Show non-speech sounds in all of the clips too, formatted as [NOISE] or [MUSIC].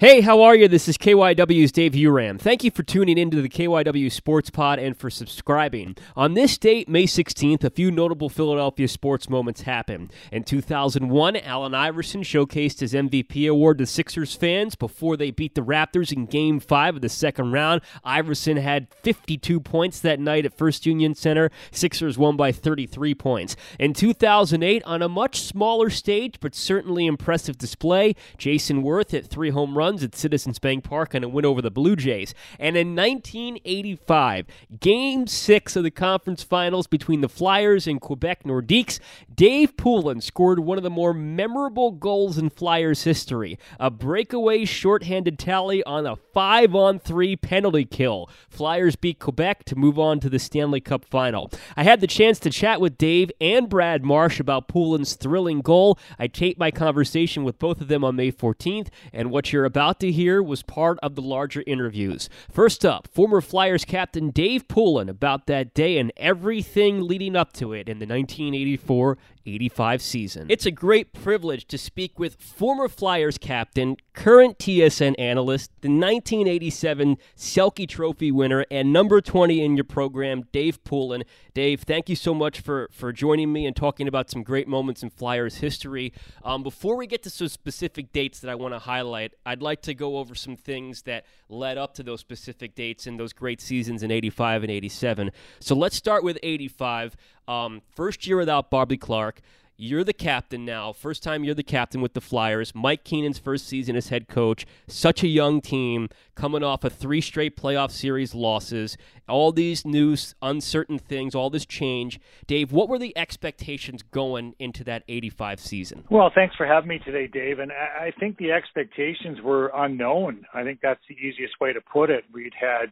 Hey, how are you? This is KYW's Dave Uram. Thank you for tuning into the KYW Sports Pod and for subscribing. On this date, May 16th, a few notable Philadelphia sports moments happened. In 2001, Allen Iverson showcased his MVP award to Sixers fans before they beat the Raptors in Game 5 of the second round. Iverson had 52 points that night at First Union Center. Sixers won by 33 points. In 2008, on a much smaller stage but certainly impressive display, Jayson Werth hit three home runs runs at Citizens Bank Park and a win over the Blue Jays. And in 1985, Game 6 of the conference finals between the Flyers and Quebec Nordiques, Dave Poulin scored one of the more memorable goals in Flyers history, a breakaway shorthanded tally on a 5 on 3 penalty kill. Flyers beat Quebec to move on to the Stanley Cup final. I had the chance to chat with Dave and Brad Marsh about Poulin's thrilling goal. I taped my conversation with both of them on May 14th, and what you're about about to hear was part of the larger interviews. First up, former Flyers captain Dave Poulin about that day and everything leading up to it in the 1984 85 season. It's a great privilege to speak with former Flyers captain, current TSN analyst, the 1987 Selke Trophy winner, and number 20 in your program, Dave Poulin. Dave, thank you so much for, for joining me and talking about some great moments in Flyers history. Um, before we get to some specific dates that I want to highlight, I'd like to go over some things that led up to those specific dates and those great seasons in 85 and 87. So let's start with 85. Um, first year without Bobby Clarke. You're the captain now. First time you're the captain with the Flyers. Mike Keenan's first season as head coach. Such a young team coming off of three straight playoff series losses. All these new uncertain things, all this change. Dave, what were the expectations going into that 85 season? Well, thanks for having me today, Dave. And I think the expectations were unknown. I think that's the easiest way to put it. We'd had,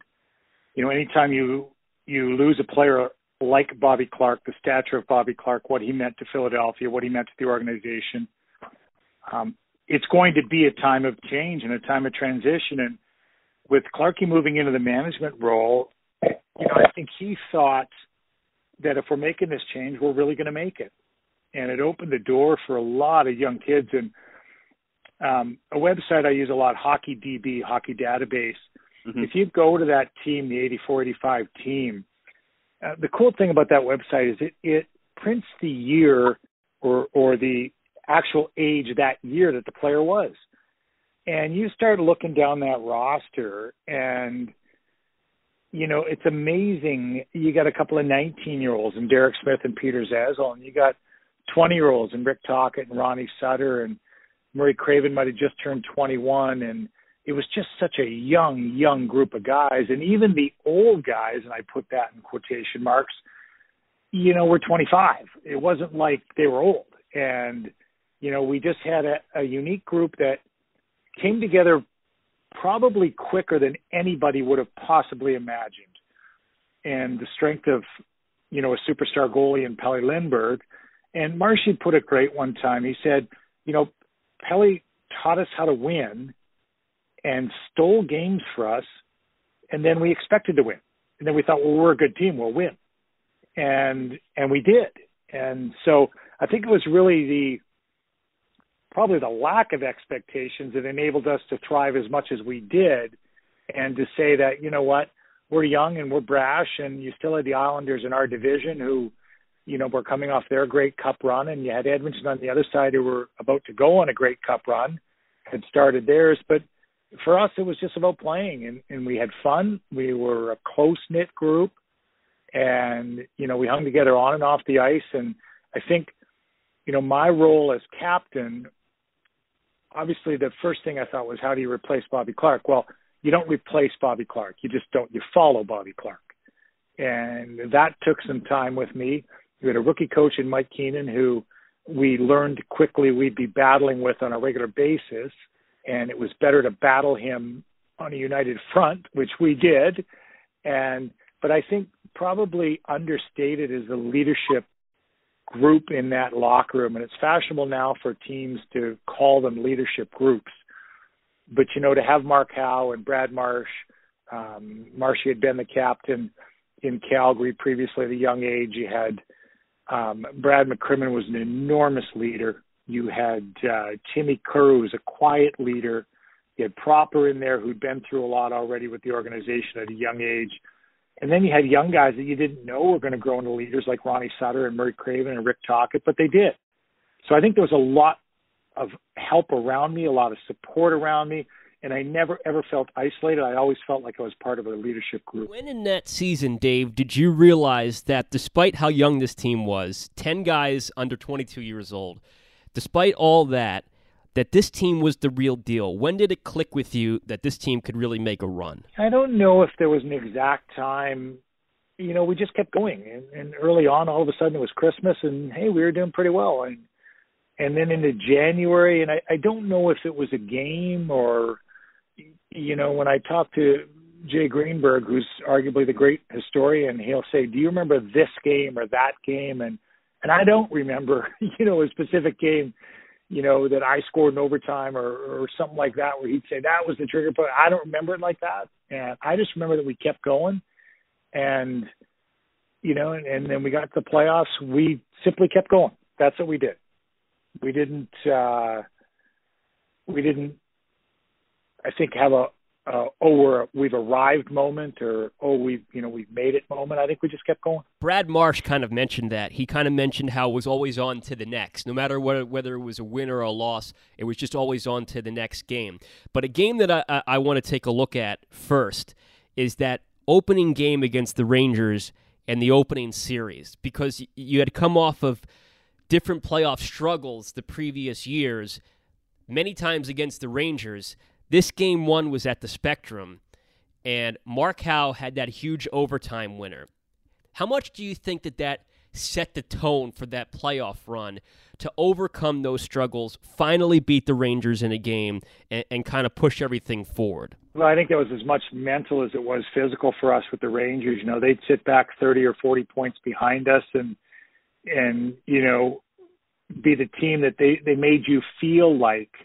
you know, anytime you you lose a player like Bobby Clarke, the stature of Bobby Clarke, what he meant to Philadelphia, what he meant to the organization. Um, it's going to be a time of change and a time of transition. And with Clarky moving into the management role, you know, I think he thought that if we're making this change, we're really going to make it. And it opened the door for a lot of young kids. And um, a website I use a lot, Hockey DB, Hockey Database. Mm-hmm. If you go to that team, the 84 85 team, uh, the cool thing about that website is it, it prints the year or or the actual age that year that the player was. And you start looking down that roster and you know, it's amazing. You got a couple of 19 year olds and Derek Smith and Peter Zezel, and you got 20 year olds and Rick Tocchet and Ronnie Sutter and Murray Craven might have just turned 21 and it was just such a young, young group of guys. And even the old guys, and I put that in quotation marks, you know, were 25. It wasn't like they were old. And, you know, we just had a, a unique group that came together probably quicker than anybody would have possibly imagined. And the strength of, you know, a superstar goalie in Pelle Lindbergh. And Marshy put it great one time. He said, you know, Pelle taught us how to win and stole games for us, and then we expected to win, and then we thought, well, we're a good team, we'll win, and and we did, and so I think it was really the probably the lack of expectations that enabled us to thrive as much as we did, and to say that you know what we're young and we're brash, and you still had the Islanders in our division who you know, were coming off their great cup run, and you had Edmonton on the other side who were about to go on a great cup run, had started theirs. But for us, it was just about playing, and, and we had fun. We were a close knit group, and you know, we hung together on and off the ice. And I think, you know, my role as captain, obviously, the first thing I thought was, how do you replace Bobby Clarke? Well, you don't replace Bobby Clarke. You just don't. You follow Bobby Clarke, and that took some time with me we had a rookie coach in Mike Keenan who we learned quickly we'd be battling with on a regular basis, and it was better to battle him on a united front, which we did. And but I think probably understated is the leadership group in that locker room, and it's fashionable now for teams to call them leadership groups. But you know, to have Mark Howe and Brad Marsh, um, Marshy had been the captain in Calgary previously at a young age. You had um, Brad McCrimmon was an enormous leader. You had uh, Timmy Kerr, who was a quiet leader. You had Proper in there, who'd been through a lot already with the organization at a young age. And then you had young guys that you didn't know were going to grow into leaders like Ronnie Sutter and Murray Craven and Rick Tocchet, but they did. So I think there was a lot of help around me, a lot of support around me and I never ever felt isolated. I always felt like I was part of a leadership group. When in that season, Dave, did you realize that despite how young this team was, 10 guys under 22 years old, despite all that, that this team was the real deal? When did it click with you that this team could really make a run? I don't know if there was an exact time. You know, we just kept going, and, and early on, all of a sudden, it was Christmas, and hey, we were doing pretty well, and and then into January, and I, I don't know if it was a game or you know, when I talk to Jay Greenberg, who's arguably the great historian, he'll say, "Do you remember this game or that game?" And and I don't remember, [LAUGHS] you know, a specific game, you know, that I scored in overtime or or something like that, where he'd say that was the trigger point. I don't remember it like that, and I just remember that we kept going, and you know, and, and then we got to the playoffs. We simply kept going. That's what we did. We didn't. uh we didn't I think have a uh, oh we're we've arrived moment or oh we've you know we've made it moment. I think we just kept going. Brad Marsh kind of mentioned that. He kind of mentioned how it was always on to the next, no matter whether whether it was a win or a loss. It was just always on to the next game. But a game that I, I, I want to take a look at first is that opening game against the Rangers and the opening series because you had come off of different playoff struggles the previous years, many times against the Rangers this game one was at the Spectrum, and Mark Howe had that huge overtime winner. How much do you think that that set the tone for that playoff run to overcome those struggles, finally beat the Rangers in a game, and, and kind of push everything forward? Well, I think that was as much mental as it was physical for us with the Rangers. You know, they'd sit back 30 or 40 points behind us and, and, you know, be the team that they, they made you feel like –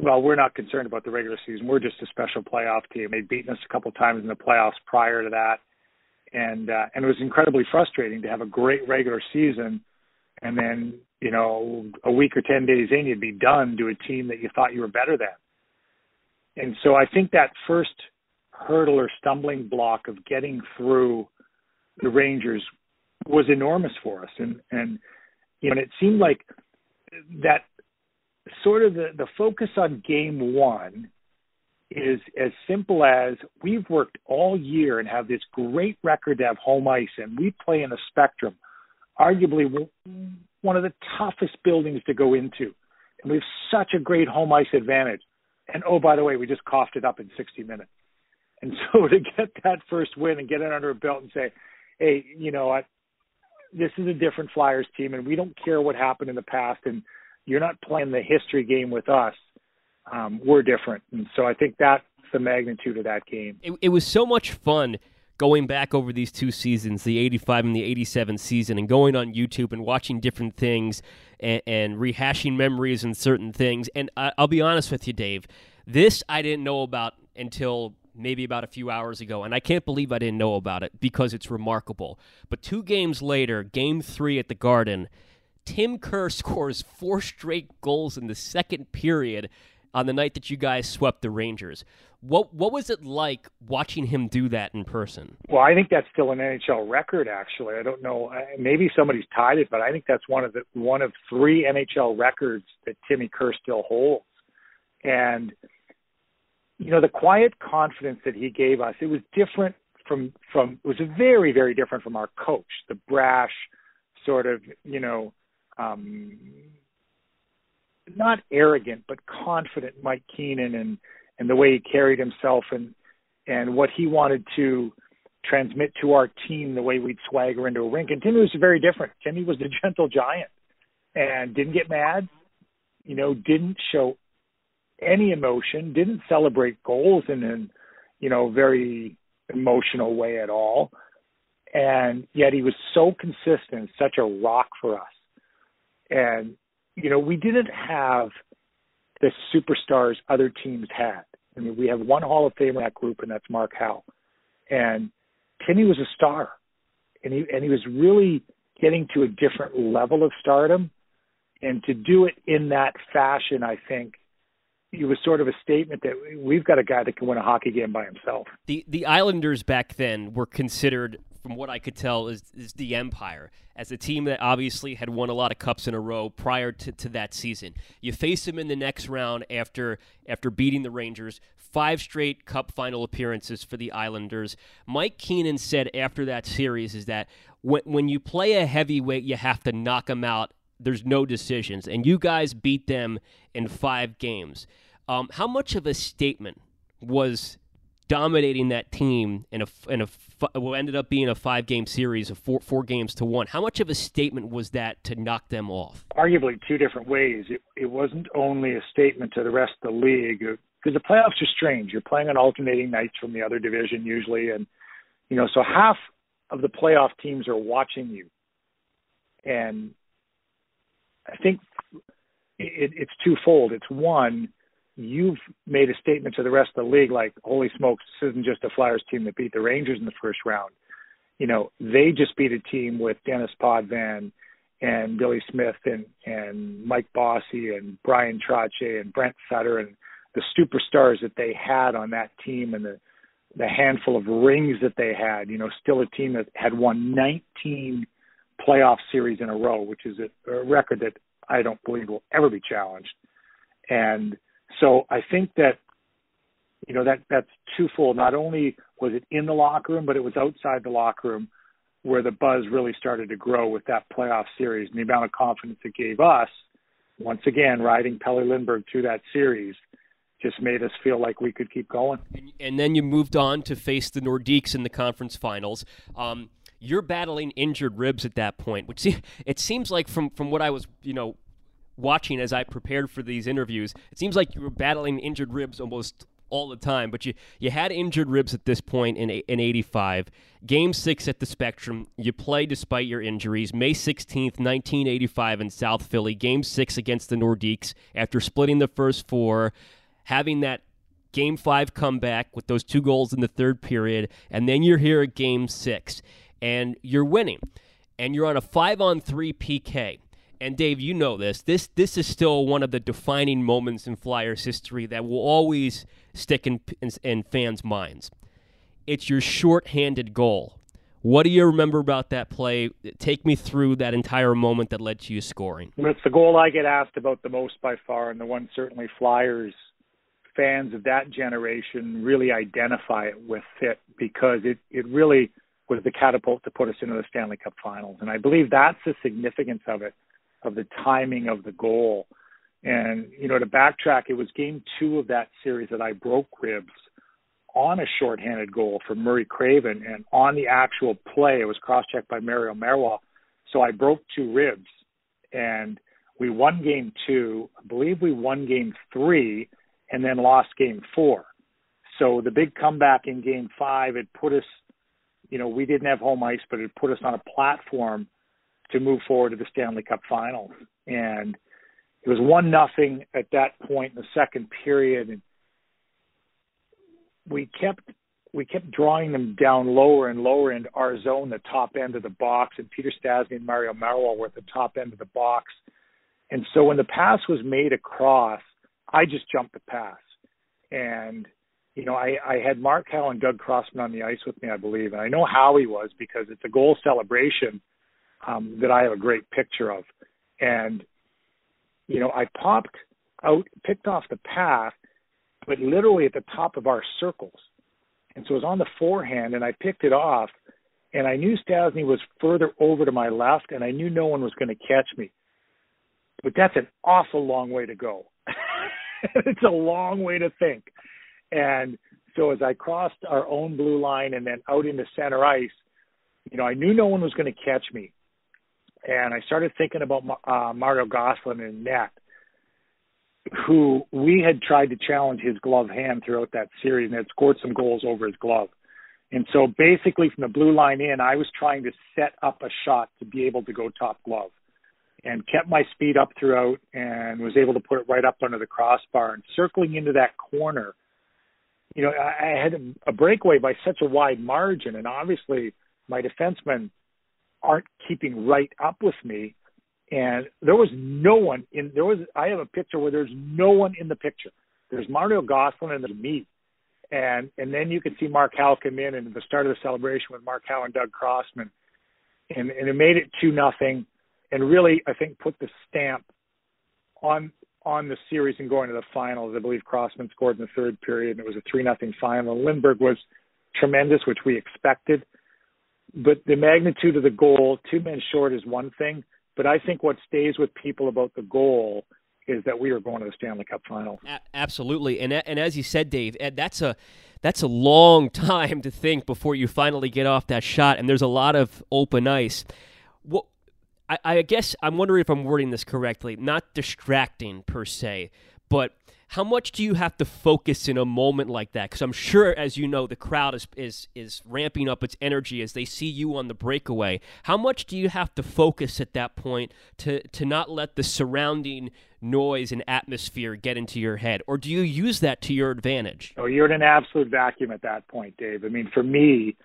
well, we're not concerned about the regular season. We're just a special playoff team. They'd beaten us a couple times in the playoffs prior to that, and uh, and it was incredibly frustrating to have a great regular season, and then you know a week or ten days in you'd be done to a team that you thought you were better than. And so I think that first hurdle or stumbling block of getting through the Rangers was enormous for us, and and you know and it seemed like that sort of the, the focus on game one is as simple as we've worked all year and have this great record to have home ice, and we play in a spectrum, arguably one of the toughest buildings to go into. And we have such a great home ice advantage. And oh, by the way, we just coughed it up in 60 minutes. And [LAUGHS] so to get that first win and get it under a belt and say, hey, you know what? This is a different Flyers team, and we don't care what happened in the past. And you're not playing the history game with us. Um, we're different, and so I think that's the magnitude of that game. It, it was so much fun going back over these two seasons, the 85 and the 87 season, and going on YouTube and watching different things and, and rehashing memories and certain things. And I, I'll be honest with you, Dave, This I didn't know about until maybe about a few hours ago, and I can't believe I didn't know about it because it's remarkable. But two games later, game three at the Garden, Tim Kerr [LAUGHS] scores four straight goals in the second period on the night that you guys swept the Rangers. What what was it like watching him do that in person? Well, I think that's still an NHL record. Actually, I don't know. Maybe somebody's tied it, but I think that's one of the one of three NHL records that Timmy Kerr still holds. And you know, the quiet confidence that he gave us, it was different from from it was very very different from our coach, the brash sort of you know. Um not arrogant but confident Mike Keenan and and the way he carried himself and and what he wanted to transmit to our team the way we'd swagger into a rink. And Timmy was very different. Timmy was the [LAUGHS] gentle giant and didn't get mad, you know, didn't show any emotion, didn't celebrate goals in an, you know, very emotional way at all. And yet he was so consistent, such a rock for us. And, you know, we didn't have the superstars other teams had. I mean, we have one Hall of Famer in that group, and that's Mark Howe. And Timmy was a star, and he and he was really getting to a different level of stardom. And to do it in that fashion, I think, it was sort of a statement that we've got a guy that can win a hockey game by himself. The the Islanders back then were considered, from what I could tell, is is the empire as a team that obviously had won a lot of cups in a row prior to, to that season. You face them in the next round after after beating the Rangers. Five straight cup final appearances for the Islanders. Mike Keenan said after that series is that when when you play a heavyweight, you have to knock them out there's no decisions, and you guys beat them in five games. Um, how much of a statement was dominating that team in a in a what ended up being a five game series of four four games to one? How much of a statement was that to knock them off? Arguably, two different ways. It it wasn't only a statement to the rest of the league uh, because the playoffs are strange. You're playing on alternating nights from the other division usually, and you know so half of the playoff teams are watching you, and I think it, it's twofold. It's one, you've made a statement to the rest of the league like, holy smokes, this isn't just a Flyers team that beat the Rangers in the first round. You know, they just beat a team with Denis Potvin and Billy Smith and, and Mike Bossy and Bryan Trottier and Brent Sutter and the superstars that they had on that team and the the handful of rings that they had, you know, still a team that had won 19 playoff series in a row, which is a, a record that I don't believe will ever be challenged. And so I think that you know that that's twofold. Not only was it in the locker room, but it was outside the locker room where the buzz really started to grow with that playoff series and the amount of confidence it gave us. Once again, riding Pelle Lindbergh through that series just made us feel like we could keep going. And, and then you moved on to face the Nordiques in the conference finals. Um, you're battling injured ribs at that point, which it seems like from from what I was, you know, watching as I prepared for these interviews, it seems like you were battling injured ribs almost all the time. But you you had injured ribs at this point in in '85. Game six at the Spectrum, you play despite your injuries. May 16th, 1985, in South Philly. Game six against the Nordiques after splitting the first four, having that game five comeback with those two goals in the third period, and then you're here at game six and you're winning, and you're on a five on three PK. And Dave, you know this. This this is still one of the defining moments in Flyers history that will always stick in, in, in fans' minds. It's your short-handed goal. What do you remember about that play? Take me through that entire moment that led to you scoring. It's the goal I get asked about the most by far, and the one certainly Flyers fans of that generation really identify it with it because it it really was the catapult to put us into the Stanley Cup Finals. And I believe that's the significance of it, of the timing of the goal. And you know, to backtrack, it was Game Two of that series that I broke ribs on a shorthanded goal from Murray Craven, and on the actual play, it was cross-checked by Mario Marois. So I broke two ribs, and we won Game Two. I believe we won Game Three, and then lost Game Four. So the big comeback in Game Five, it put us you know, we didn't have home ice, but it put us on a platform to move forward to the Stanley Cup Finals. And it was one nothing at that point in the second period, and we kept we kept drawing them down lower and lower into our zone, the top end of the box, and Peter Stastny and Mario Marois were at the top end of the box. And so when the pass was made across, I just jumped the pass. And, you know, I, I had Mark Howe and Doug Crossman on the ice with me, I believe. And I know how he was because it's a goal celebration um, that I have a great picture of. And, you know, I popped out, picked off the path, but literally at the top of our circles and so it was on the forehand, and I picked it off, and I knew Stastny was further over to my left, and I knew no one was going to catch me. But that's an awful long way to go. [LAUGHS] it's a long way to think. And so as I crossed our own blue line and then out into center ice, you know, I knew no one was going to catch me. And I started thinking about uh, Mario Gosselin and net who we had tried to challenge his glove hand throughout that series and had scored some goals over his glove. And so basically from the blue line in, I was trying to set up a shot to be able to go top glove and kept my speed up throughout and was able to put it right up under the crossbar and circling into that corner. You know, I, had a breakaway by such a wide margin and obviously my defensemen aren't keeping right up with me and there was no one in there was I have a picture where there's no one in the picture. There's Mario Gosselin and there's me. And and then you could see Mark Howe come in and at the start of the celebration with Mark Howe and Doug Crossman. And and it made it two nothing and really I think put the stamp on on the series and going to the finals. I believe Crossman scored in the third period and it was a three nothing final. Lindbergh was tremendous, which we expected. But the magnitude of the goal, two men short is one thing but I think what stays with people about the goal is that we are going to the Stanley Cup final. A- absolutely, and and as you said, Dave, eh, that's a that's a long [LAUGHS] time to think before you finally get off that shot, and there's a lot of open ice. Well, I, I guess I'm wondering if I'm wording this correctly. Not distracting per se, but how much do you have to focus in a moment like that? Because I'm sure, as you know, the crowd is, is is ramping up its energy as they see you on the breakaway. How much do you have to focus at that point to to not let the surrounding noise and atmosphere get into your head, or do you use that to your advantage? Oh, you're in an absolute vacuum at that point, Dave. I mean, for me,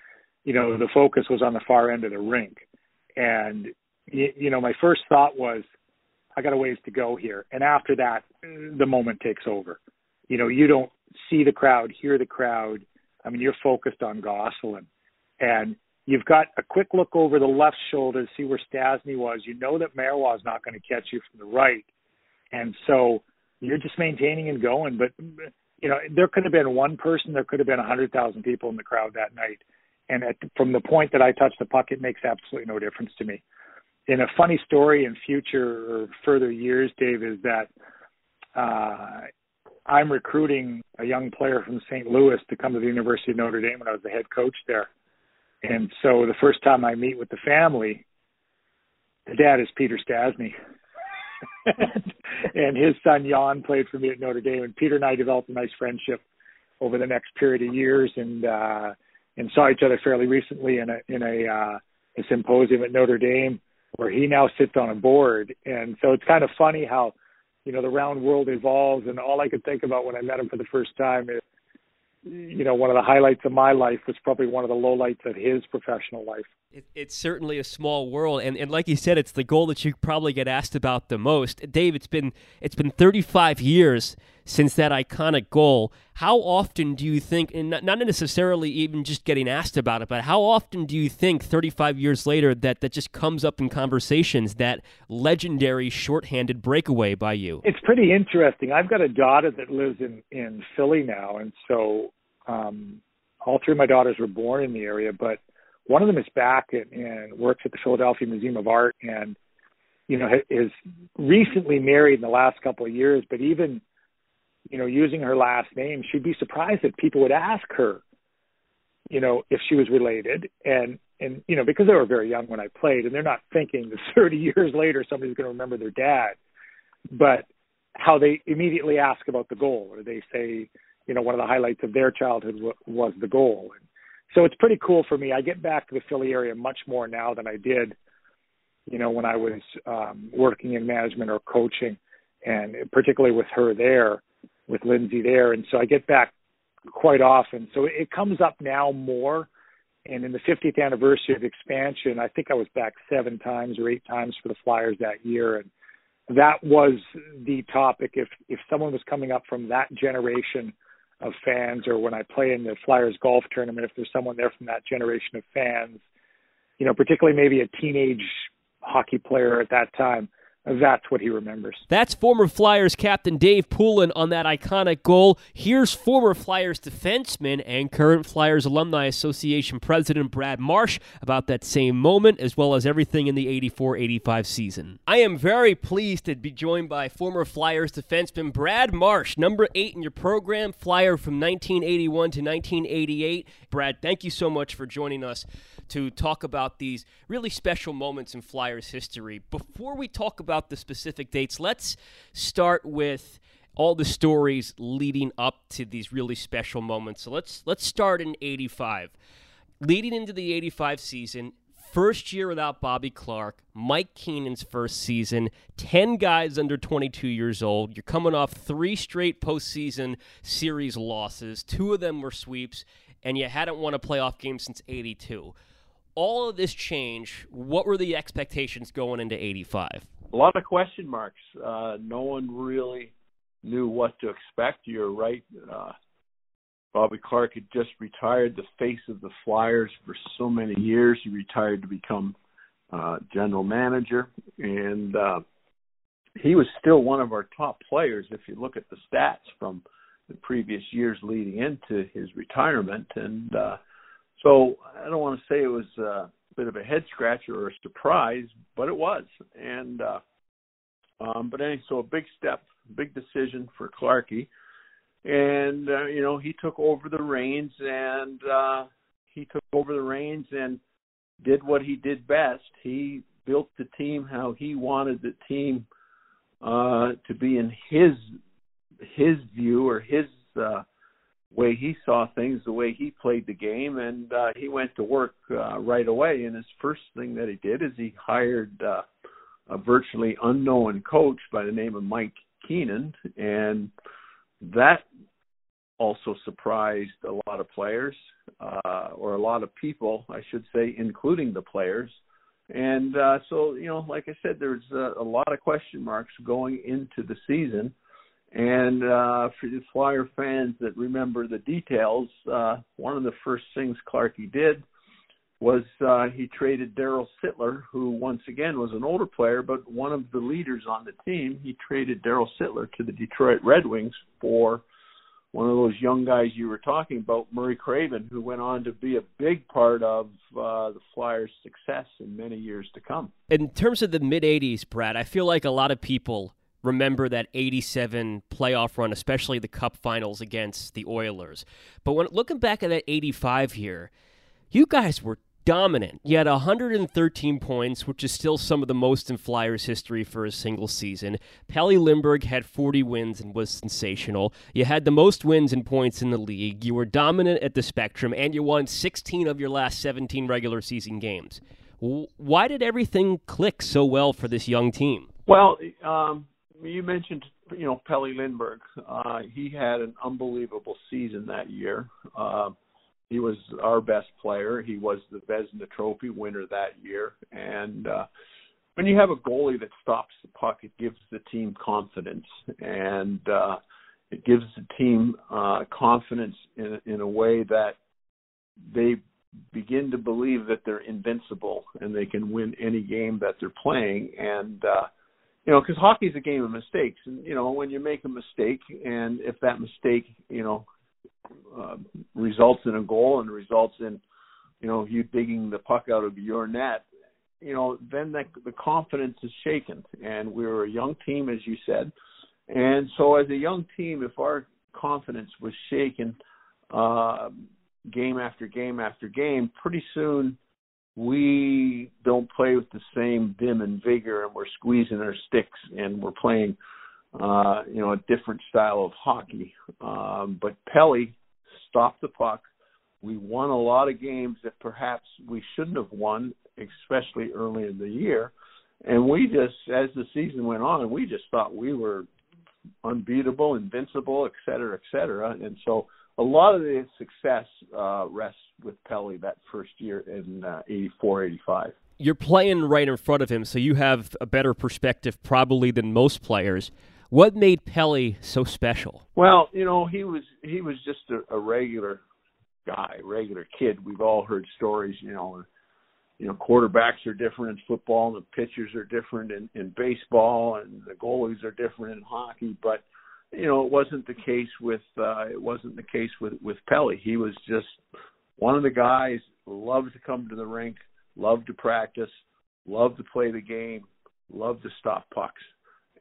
you know, the focus was on the far end of the rink, and you know, my first thought was I got a ways to go here. And after that, the moment takes over. You know, you don't see the crowd, hear the crowd. I mean, you're focused on Gosselin. And you've got a quick look over the left shoulder to see where Stastny was. You know that Marois is not going to catch you from the right. And so you're just maintaining and going. But, you know, there could have been one person, there could have been a 100,000 people in the crowd that night. And at, from the point that I touched the puck, it makes absolutely no difference to me in a funny story in future or further years, Dave, is that uh, I'm recruiting a young player from St. Louis to come to the University of Notre Dame when I was the head coach there. And so the first time I meet with the family, the dad is Peter Stastny. [LAUGHS] and his son Jan played for me at Notre Dame and Peter and I developed a nice friendship over the next period of years and uh and saw each other fairly recently in a in a uh a symposium at Notre Dame where he now sits on a board. And so it's kind of funny how, you know, the round world evolves. And all I could think about when I met him for the first time is, you know, one of the highlights of my life was probably one of the lowlights of his professional life. It, it's certainly a small world, and, and like you said, it's the goal that you probably get asked about the most. Dave, it's been it's been 35 years since that iconic goal. How often do you think, and not, not necessarily even just getting asked about it, but how often do you think 35 years later that that just comes up in conversations that legendary shorthanded breakaway by you? It's pretty interesting. I've got a daughter that lives in in Philly now, and so um, all three of my daughters were born in the area, but one of them is back and, and works at the Philadelphia Museum of Art, and you know is recently married in the last couple of years, but even you know, using her last name, she'd be surprised that people would ask her, you know, if she was related. And and you know, because they were very young when I played, and they're not thinking that [LAUGHS] 30 years later somebody's going to remember their dad, but how they immediately ask about the goal, or they say, you know, one of the highlights of their childhood w- was the goal. And so it's pretty cool for me. I get back to the Philly area much more now than I did, you know, when I was um, working in management or coaching, and particularly with her there with Lindsay there, and so I get back quite often. So it comes up now more. And in the 50th anniversary of expansion, I think I was back seven times or eight times for the Flyers that year, and that was the topic. If if someone was coming up from that generation of fans, or when I play in the Flyers golf tournament, if there's someone there from that generation of fans, you know, particularly maybe a teenage hockey player at that time, that's what he remembers. That's former Flyers captain Dave Poulin on that iconic goal. Here's former Flyers defenseman and current Flyers Alumni Association president Brad Marsh about that same moment, as well as everything in the 84 85 season. I am very pleased to be joined by former Flyers defenseman Brad Marsh, number eight in your program, Flyer from 1981 to 1988. Brad, thank you so much for joining us to talk about these really special moments in Flyers history. Before we talk about the specific dates, let's start with all the stories leading up to these really special moments. So let's let's start in 85. Leading into the 85 season, first year without Bobby Clarke, Mike Keenan's first season, 10 guys under 22 years old. You're coming off three straight postseason series losses. Two of them were sweeps, and you hadn't won a playoff game since 82 all of this change, what were the expectations going into 85? A lot of question marks. Uh, no one really knew what to expect. You're right. Uh, Bobby Clarke had just retired, the face of the Flyers for so many years. He retired to become uh, general manager, and uh, he was still one of our top players if you look at the stats from the previous years leading into his retirement. And uh, so I don't want to say it was a bit of a head scratcher or a surprise, but it was. And uh, um, but anyway, so a big step, big decision for Clarky, and uh, you know he took over the reins and uh, he took over the reins and did what he did best. He built the team how he wanted the team uh, to be in his his view or his uh, way he saw things, the way he played the game, and uh, he went to work uh, right away. And his first thing that he did is he hired uh, a virtually unknown coach by the name of Mike Keenan, and that also surprised a lot of players, uh, or a lot of people, I should say, including the players. And uh, so, you know, like I said, there's a, a lot of question marks going into the season and uh, for the Flyer fans that remember the details, uh, one of the first things Clarky did was uh, he traded Daryl Sittler, who once again was an older player, but one of the leaders on the team. He traded Daryl Sittler to the Detroit Red Wings for one of those young guys you were talking about, Murray Craven, who went on to be a big part of uh, the Flyers' success in many years to come. In terms of the mid 80s, Brad, I feel like a lot of people remember that 87 playoff run, especially the cup finals against the Oilers. But when looking back at that 85 here, you guys were dominant. You had 113 points, which is still some of the most in Flyers history for a single season. Pelle Lindbergh had 40 wins and was sensational. You had the most wins and points in the league. You were dominant at the spectrum, and you won 16 of your last 17 regular season games. Why did everything click so well for this young team? Well, um, you mentioned you know Pelle Lindbergh. Uh, he had an unbelievable season that year. Uh, he was our best player. He was the Vezina Trophy winner that year. And uh, when you have a goalie that stops the puck, it gives the team confidence, and uh, it gives the team uh, confidence in in a way that they begin to believe that they're invincible and they can win any game that they're playing. And uh, you know, because hockey's a game of mistakes, and you know when you make a mistake, and if that mistake, you know, uh, results in a goal and results in, you know, you digging the puck out of your net, you know, then the, the confidence is shaken. And we were a young team, as you said, and so as a young team, if our confidence was shaken, uh, game after game after game, pretty soon we don't play with the same vim and vigor and we're squeezing our sticks and we're playing uh you know a different style of hockey. Um but Pelle stopped the puck. We won a lot of games that perhaps we shouldn't have won especially early in the year. And we just as the season went on we just thought we were unbeatable invincible et cetera et cetera. And so a lot of the success uh, rests with Pelle that first year in uh, 84, 85. You're playing right in front of him, so you have a better perspective probably than most players. What made Pelle so special? Well, you know, he was he was just a, a regular guy, regular kid. We've all heard stories, you know, you know, quarterbacks are different in football, and the pitchers are different in, in baseball, and the goalies are different in hockey. But you know, it wasn't the case with uh, it wasn't the case with with Pelle. He was just one of the guys loved to come to the rink, loved to practice, loved to play the game, loved to stop pucks,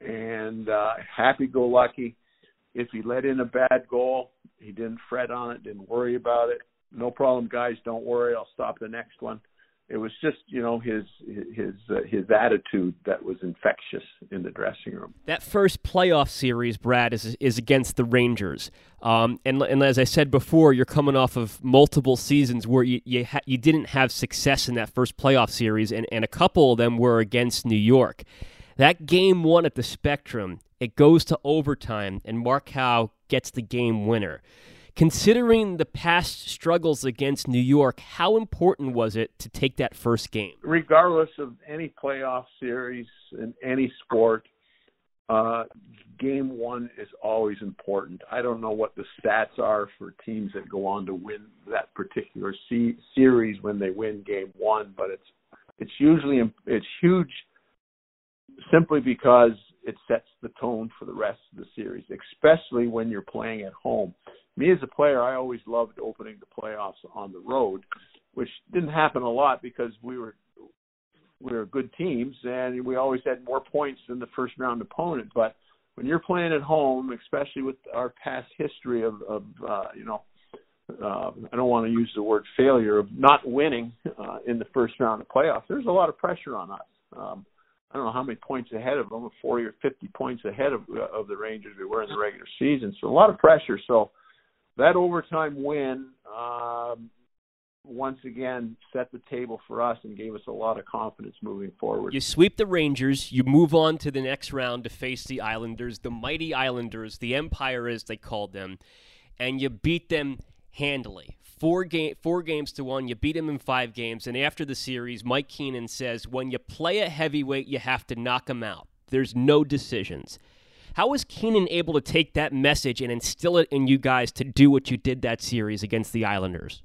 and uh, happy-go-lucky. If he let in a bad goal, he didn't fret on it, didn't worry about it. No problem, guys. Don't worry. I'll stop the next one it was just you know his his uh, his attitude that was infectious in the dressing room. That first playoff series, Brad, is is against the Rangers, um, and and as I said before, you're coming off of multiple seasons where you you, ha- you didn't have success in that first playoff series, and and a couple of them were against New York. That game one at the Spectrum, it goes to overtime, and Mark Howe gets the game winner. Considering the past struggles against New York, how important was it to take that first game? Regardless of any playoff series in any sport, uh, game one is always important. I don't know what the stats are for teams that go on to win that particular series when they win game one, but it's it's usually it's huge simply because it sets the tone for the rest of the series, especially when you're playing at home me as a player, I always loved opening the playoffs on the road, which didn't happen a lot because we were we were good teams and we always had more points than the first round opponent. But when you're playing at home, especially with our past history of, of uh, you know, uh, I don't want to use the word failure of not winning uh, in the first round of playoffs. There's a lot of pressure on us. Um, I don't know how many points ahead of them, 40 or 50 points ahead of uh, of the Rangers we were in the regular season. So a lot of pressure. So that overtime win um, once again set the table for us and gave us a lot of confidence moving forward. You sweep the Rangers, you move on to the next round to face the Islanders, the mighty Islanders, the Empire as they called them, and you beat them handily. Four game, four games to one. You beat them in five games, and after the series, Mike Keenan says, "When you play a heavyweight, you have to knock them out. There's no decisions." How was Keenan able to take that message and instill it in you guys to do what you did that series against the Islanders?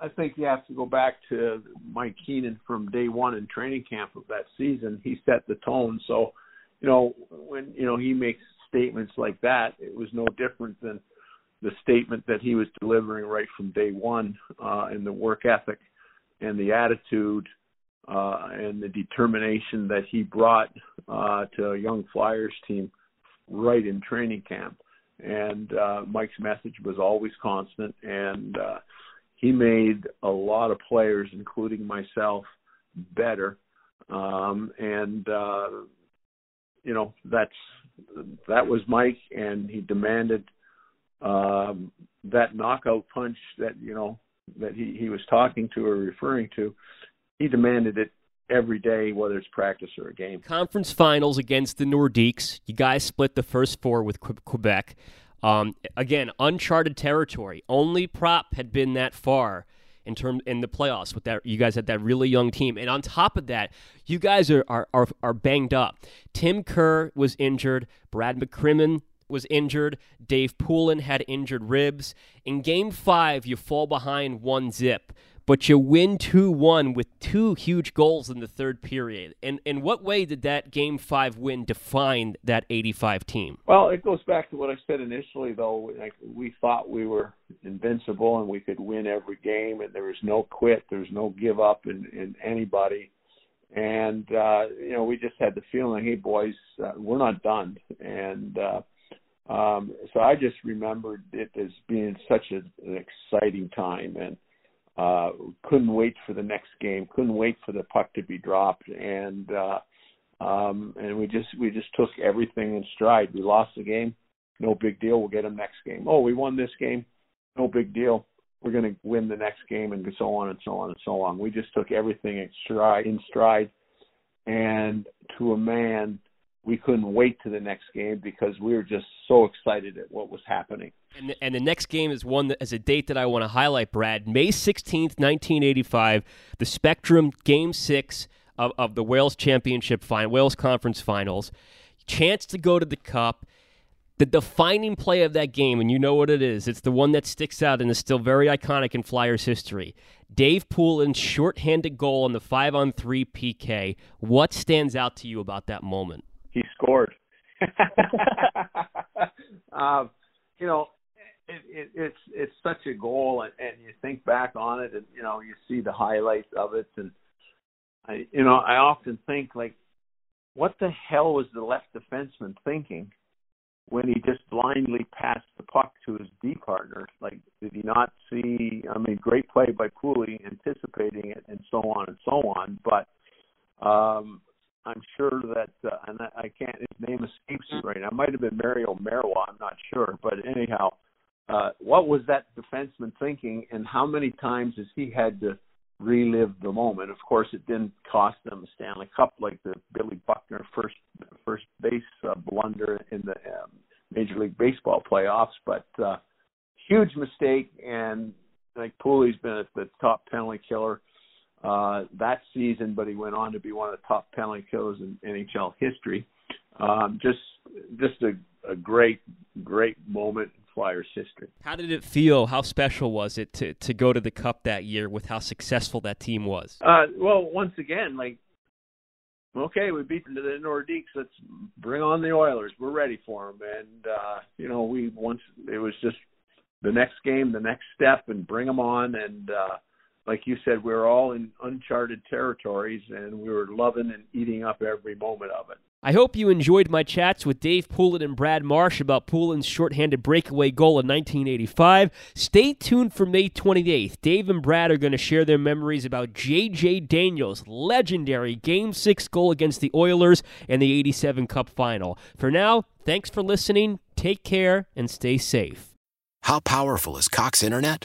I think you have to go back to Mike Keenan from day one in training camp of that season. He set the tone. So, you know, when you know he makes statements like that, it was no different than the statement that he was delivering right from day one, uh, the work ethic and the attitude uh, and the determination that he brought uh, to a young Flyers team right in training camp. And uh, Mike's message was always constant, and uh, he made a lot of players, including myself, better. Um, and uh, you know that's that was Mike, and he demanded um, that knockout punch that you know that he he was talking to or referring to. He demanded it every day, whether it's practice or a game. Conference finals against the Nordiques. You guys split the first four with Quebec. Um, again, uncharted territory. Only Propp had been that far in term in the playoffs with that. You guys had that really young team, and on top of that, you guys are are are, are banged up. Tim Kerr was injured. Brad McCrimmon was injured. Dave Poulin had injured ribs. In game five, you fall behind one zip but you win 2-1 with two huge goals in the third period. And in what way did that game 5 win define that 85 team? Well, it goes back to what I said initially though, like we thought we were invincible and we could win every game and there was no quit, there was no give up in in anybody. And uh you know, we just had the feeling, hey boys, uh, we're not done. And uh um so I just remembered it as being such a, an exciting time and uh, couldn't wait for the next game, couldn't wait for the puck to be dropped, and uh, um, and we just we just took everything in stride. We lost the game, no big deal. We'll get them next game. Oh, we won this game, no big deal. We're going to win the next game, and so on and so on and so on. We just took everything in stride, in stride, and to a man, we couldn't wait to the next game because we were just so excited at what was happening. And the, and the next game is one that is a date that I want to highlight, Brad. May 16th, 1985, the Spectrum Game 6 of, of the Wales Championship final, Wales Conference Finals. Chance to go to the Cup. The defining play of that game, and you know what it is, it's the one that sticks out and is still very iconic in Flyers history. Dave Poulin's shorthanded goal on the 5 on 3 PK. What stands out to you about that moment? He scored. [LAUGHS] um, you know, it, it, it's it's such a goal, and, and you think back on it, and you know you see the highlights of it, and I you know I often think like, what the hell was the left defenseman thinking when he just blindly passed the puck to his D partner? Like, did he not see? I mean, great play by Poulin, anticipating it, and so on and so on, but. Um, I'm sure that, uh, and I, I can't, his name escapes me right now. It might have been Mario Marois, I'm not sure. But anyhow, uh, what was that defenseman thinking, and how many times has he had to relive the moment? Of course, it didn't cost them a Stanley Cup like the Billy Buckner first first base uh, blunder in the um, Major League Baseball playoffs, but uh, huge mistake. And like Poulin's been the top penalty killer uh, that season, but he went on to be one of the top penalty killers in NHL history. Um, just just a, a great great moment in Flyers history. How did it feel? How special was it to to go to the Cup that year with how successful that team was? Uh, well, once again, like okay, we beat the Nordiques. Let's bring on the Oilers. We're ready for them. And uh, you know, we once it was just the next game, the next step, and bring them on. And uh, like you said, we were all in uncharted territories, and we were loving and eating up every moment of it. I hope you enjoyed my chats with Dave Poulin and Brad Marsh about Poulin's shorthanded breakaway goal in 1985. Stay tuned for May 28th. Dave and Brad are going to share their memories about J.J. Daigneault's legendary Game 6 goal against the Oilers and the 87 Cup Final. For now, thanks for listening, take care, and stay safe. How powerful is Cox Internet?